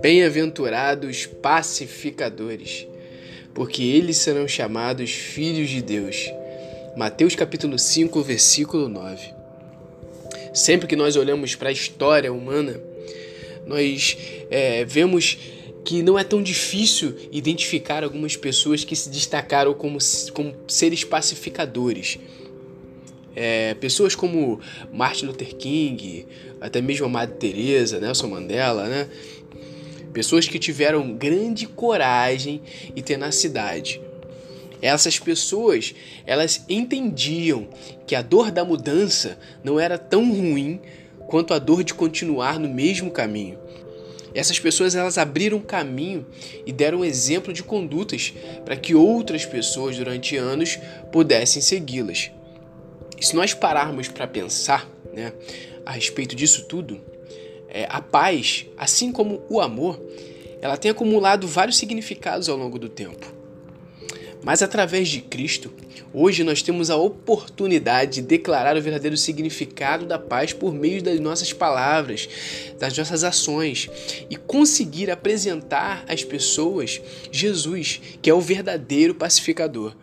Bem-aventurados pacificadores, porque eles serão chamados filhos de Deus. Mateus capítulo 5, versículo 9. Sempre que nós olhamos para a história humana, nós é, vemos que não é tão difícil identificar algumas pessoas que se destacaram como, como seres pacificadores. É, pessoas como Martin Luther King, até mesmo a Madre Teresa, Nelson Mandela, né? Pessoas que tiveram grande coragem e tenacidade. Essas pessoas, elas entendiam que a dor da mudança não era tão ruim quanto a dor de continuar no mesmo caminho. Essas pessoas elas abriram caminho e deram exemplo de condutas para que outras pessoas durante anos pudessem segui-las. Se nós pararmos para pensar né, a respeito disso tudo, é, a paz, assim como o amor, ela tem acumulado vários significados ao longo do tempo. Mas através de Cristo, hoje nós temos a oportunidade de declarar o verdadeiro significado da paz por meio das nossas palavras, das nossas ações e conseguir apresentar às pessoas Jesus, que é o verdadeiro pacificador.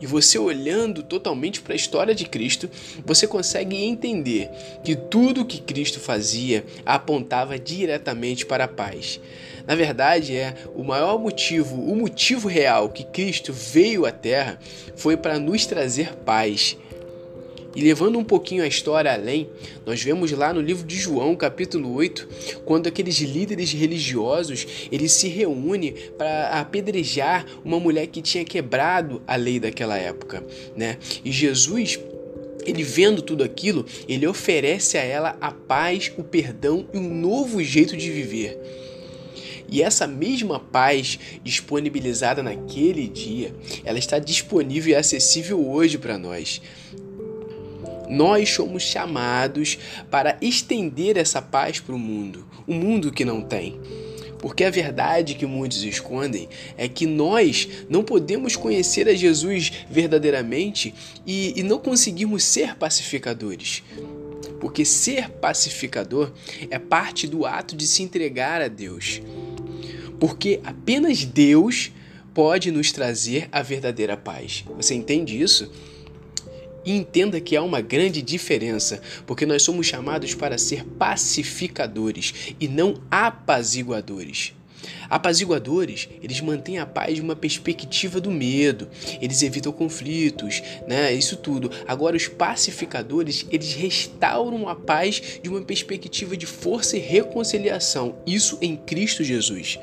E você olhando totalmente para a história de Cristo, você consegue entender que tudo que Cristo fazia apontava diretamente para a paz. Na verdade, é o maior motivo, o motivo real que Cristo veio à Terra foi para nos trazer paz. E levando um pouquinho a história além, nós vemos lá no livro de João, capítulo 8, quando aqueles líderes religiosos, eles se reúnem para apedrejar uma mulher que tinha quebrado a lei daquela época, né? E Jesus ele vendo tudo aquilo, ele oferece a ela a paz, o perdão e um novo jeito de viver. E essa mesma paz disponibilizada naquele dia, ela está disponível e acessível hoje para nós. Nós somos chamados para estender essa paz para o mundo, o mundo que não tem. Porque a verdade que muitos escondem é que nós não podemos conhecer a Jesus verdadeiramente e, e não conseguimos ser pacificadores. Porque ser pacificador é parte do ato de se entregar a Deus. Porque apenas Deus pode nos trazer a verdadeira paz. Você entende isso? E entenda que há uma grande diferença, porque nós somos chamados para ser pacificadores e não apaziguadores. Apaziguadores, eles mantêm a paz de uma perspectiva do medo, eles evitam conflitos, né? Isso tudo. Agora os pacificadores, eles restauram a paz de uma perspectiva de força e reconciliação, isso em Cristo Jesus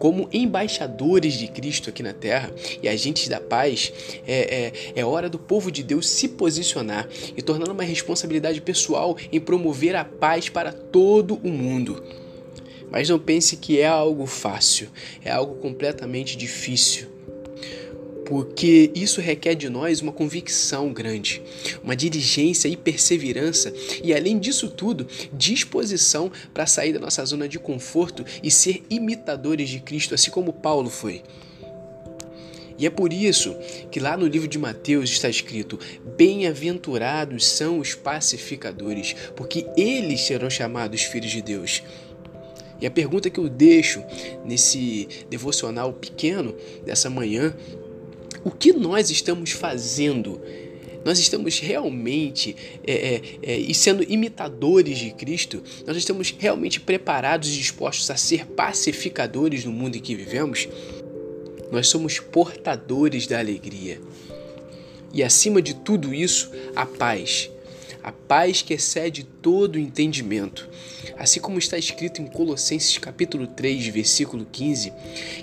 como embaixadores de Cristo aqui na terra e agentes da paz, é, é, é hora do povo de Deus se posicionar e tornar uma responsabilidade pessoal em promover a paz para todo o mundo. Mas não pense que é algo fácil, é algo completamente difícil porque isso requer de nós uma convicção grande, uma diligência e perseverança, e além disso tudo, disposição para sair da nossa zona de conforto e ser imitadores de Cristo, assim como Paulo foi. E é por isso que lá no livro de Mateus está escrito: Bem-aventurados são os pacificadores, porque eles serão chamados filhos de Deus. E a pergunta que eu deixo nesse devocional pequeno dessa manhã o que nós estamos fazendo? Nós estamos realmente é, é, é, e sendo imitadores de Cristo? Nós estamos realmente preparados e dispostos a ser pacificadores no mundo em que vivemos? Nós somos portadores da alegria. E acima de tudo isso, a paz. A paz que excede todo o entendimento assim como está escrito em Colossenses capítulo 3, versículo 15,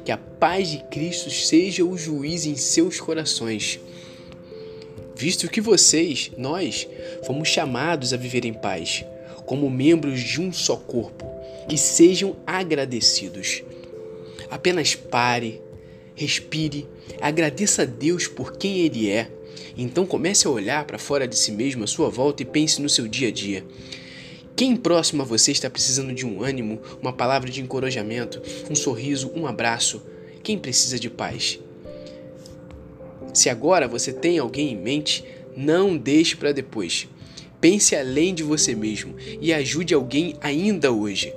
que a paz de Cristo seja o juiz em seus corações. Visto que vocês, nós, fomos chamados a viver em paz, como membros de um só corpo, e sejam agradecidos. Apenas pare, respire, agradeça a Deus por quem Ele é. Então comece a olhar para fora de si mesmo, à sua volta, e pense no seu dia a dia. Quem próximo a você está precisando de um ânimo, uma palavra de encorajamento, um sorriso, um abraço? Quem precisa de paz? Se agora você tem alguém em mente, não deixe para depois. Pense além de você mesmo e ajude alguém ainda hoje.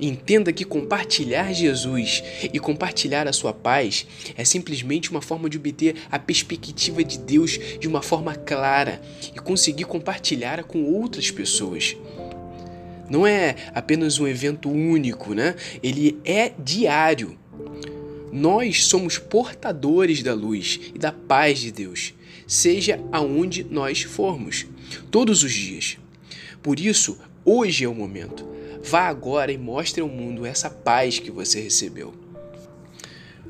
Entenda que compartilhar Jesus e compartilhar a sua paz é simplesmente uma forma de obter a perspectiva de Deus de uma forma clara e conseguir compartilhar com outras pessoas. Não é apenas um evento único, né? Ele é diário. Nós somos portadores da luz e da paz de Deus, seja aonde nós formos, todos os dias. Por isso, hoje é o momento. Vá agora e mostre ao mundo essa paz que você recebeu.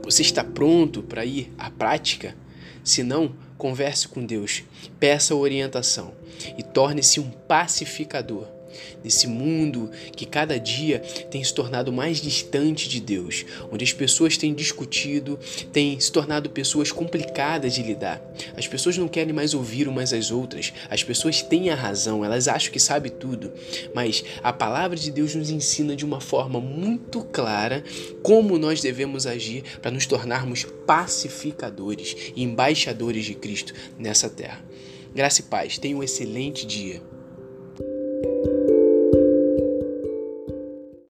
Você está pronto para ir à prática? Se não, converse com Deus, peça orientação e torne-se um pacificador nesse mundo que cada dia tem se tornado mais distante de Deus, onde as pessoas têm discutido, têm se tornado pessoas complicadas de lidar. As pessoas não querem mais ouvir umas às outras, as pessoas têm a razão, elas acham que sabem tudo, mas a palavra de Deus nos ensina de uma forma muito clara como nós devemos agir para nos tornarmos pacificadores e embaixadores de Cristo nessa terra. Graça e paz, tenha um excelente dia.